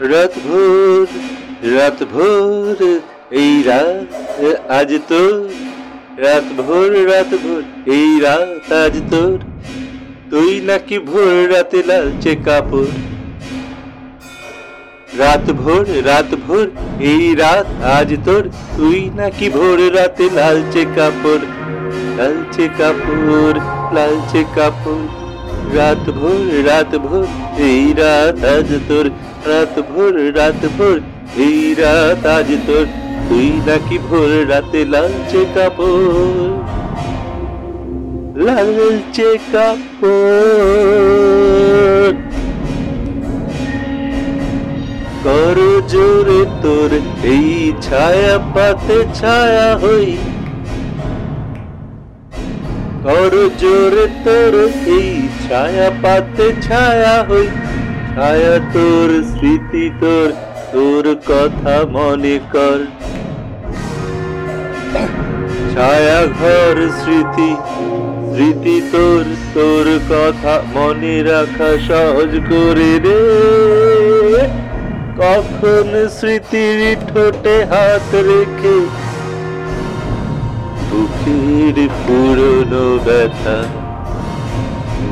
রাত ভোর রাত ভোর এই রাত, আজ তোর। রাত ভোর রাত ভোর এই রাত, আজ তোর। তুই নাকি ভোর রাতে লালচে কাপড়। রাত ভোর রাত ভোর এই রাত, আজ তোর। তুই নাকি ভোর রাতে লালচে কাপড়। লালচে কাপড় লালচে কাপড়। রাত ভোর রাত ভোর এই রাত, আজ তোর। রাত ভোর রাত ভোর এই রাত আজ তোর। তুই নাকি ভোর রাতে লালচে কাপড়। লালচে কাপড়। কর জোরে তোর এই ছায়া পাতে ছায়া হই। কর জোরে তোর এই ছায়া পাতে ছায়া হই। ছায়া তোর স্মৃতি তোর তোর কথা মনে কর। ছায়া ঘর স্মৃতি স্মৃতি তোর তোর কথা মনে রাখা সহজ করে রে কখন স্মৃতির ঠোঁটে হাত রেখে বুকের পুরনো ব্যথা,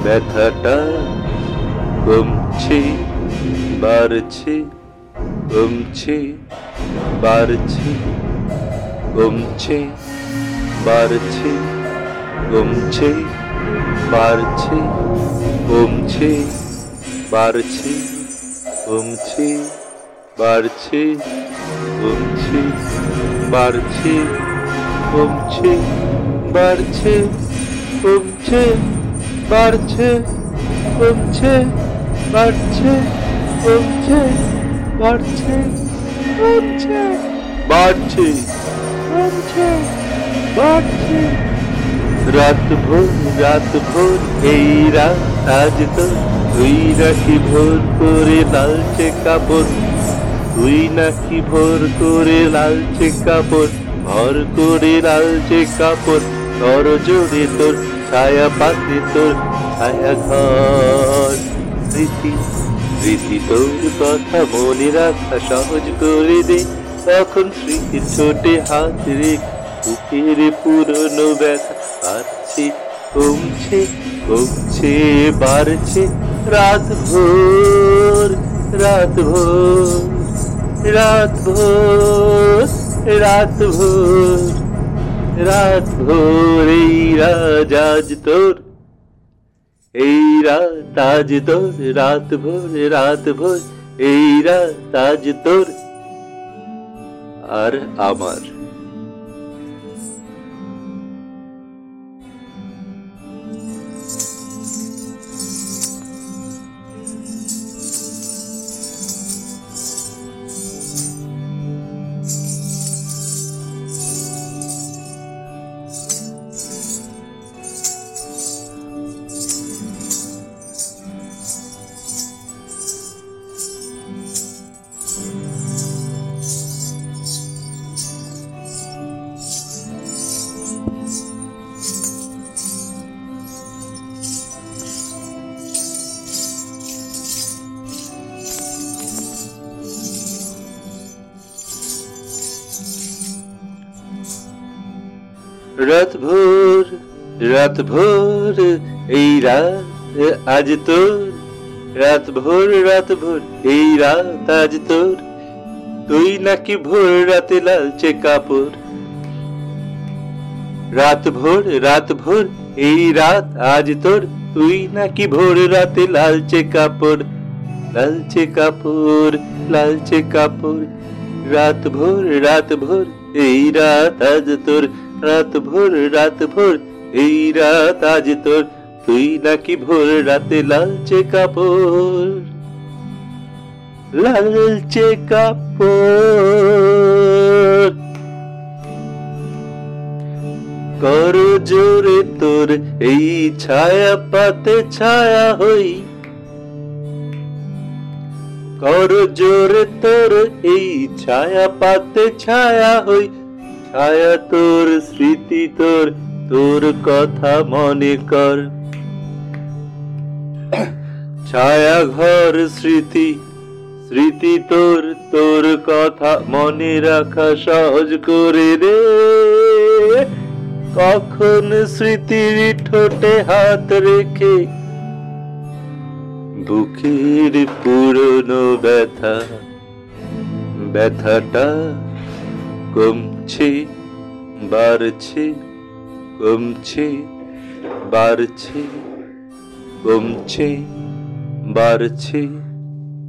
ব্যথাটা কমছে বাড়ছে কমছে বাড়ছে কমছে বাড়ছে কমছে বাড়ছে কমছে বাড়ছে কমছে বাড়ছে কমছে বাড়ছে কমছে বাড়ছে কমছে বাড়ছে কমছে বাড়ছে কমছে বাড়ছে কমছে। বাড়ছে। কমছে বাড়ছে। রাত ভোর রাত ভোর এই রাত আজ তো। তুই নাকি ভোর করে লালচে কাপড়। তুই নাকি ভোর করে লালচে কাপড়। ভর করে লালচে কাপড়। তোর জোরে তোর ছায়া পাতে তোর ছায়া ঘর। স্মৃতি স্মৃতি তোর কথা মনে রাখা সহজ করে দে। তখন স্মৃতির ছোটে হাত রেখে বুকের পুরনো ব্যথা বাড়ছে, কমছে কমছে, বাড়ছে। রাত ভোর রাত ভোর রাত ভোর রাত ভোর রাত ভোর এই রাজ তোর এই রাত আজ তোর রাত ভোর রাত ভোর এই রাত আজ তোর। আর আমার রাত ভোর রাত ভোর এই রাত আজ তোর। রাত ভোর রাত ভোর এই রাত আজ তোর। তুই নাকি ভোর রাতে লালচে কাপড়। রাত ভোর রাত ভোর এই রাত আজ তোর। তুই নাকি ভোর রাতে লালচে কাপড়। লালচে কাপড় লালচে কাপড়। রাত ভোর রাত ভোর এই রাত আজ তোর। রাত ভোর রাত ভোর এই রাত আজ তোর। তুই নাকি ভোর রাতে লালচে কাপড়। লালচে কাপড়। কর জোরে তোর, এই ছায়া পাতে ছায়া হই। কর জোরে তোর, এই ছায়া পাতে ছায়া হই। ছায়া তোর স্মৃতি তোর তোর কথা মনে কর। ছায়া ঘর স্মৃতি স্মৃতি তোর তোর কথা মনে রাখা সহজ করে দে। কখন স্মৃতির ঠোঁটে হাত রেখে বুকের পুরনো ব্যথা, ব্যথাটা কমছে বাড়ছে কমছে বাড়ছে কমছে বাড়ছে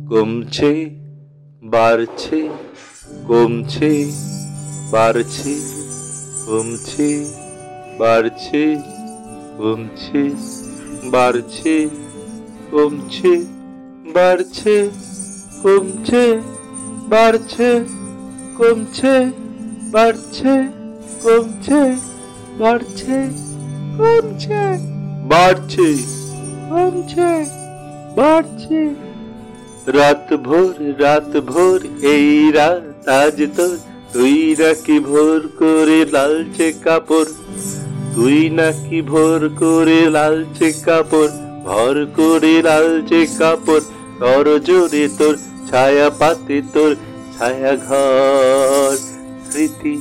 কমছে বাড়ছে কমছে বাড়ছে কমছে বাড়ছে কমছে বাড়ছে কমছে বাড়ছে কমছে বাড়ছে কমছে বাড়ছে কমছে বাড়ছে কমছে। বাড়ছে। কমছে বাড়ছে। রাত ভোর রাত ভোর এই রাত আজ তোর। তুই নাকি ভোর করে লালচে কাপড়। তুই নাকি ভোর করে লালচে কাপড়। ভর করে লালচে কাপড়। তর জোরে তোর ছায়া পাতে তোর ছায়া ঘর স্মৃতি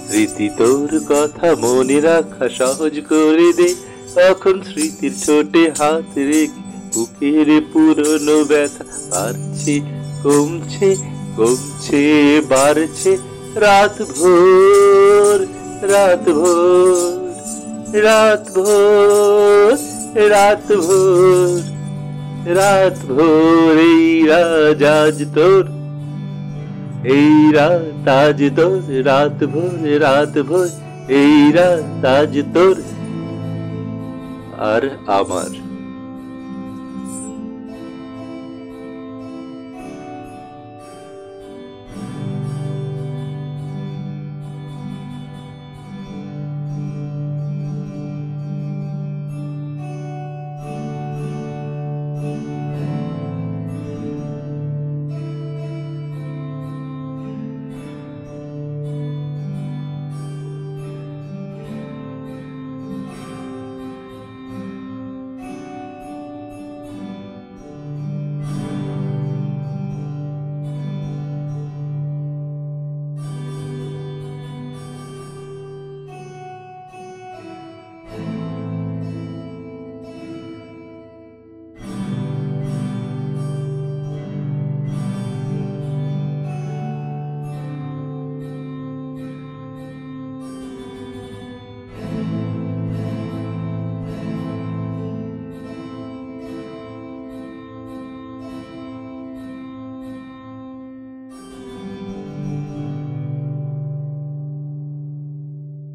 স্মৃতি তোর কথা মনে রাখা সহজ করে দে। তখন স্মৃতির ছোটে হাত রেখে বুকের পুরনো ব্যথা বাড়ছে, কমছে কমছে, বাড়ছে। রাত ভোর রাত ভোর রাত ভোর রাত ভোর রাত ভোর এই রাজ তোর এই রাত আজ তোর রাত ভোর রাত ভোর এই রাত আজ তোর আর আমার।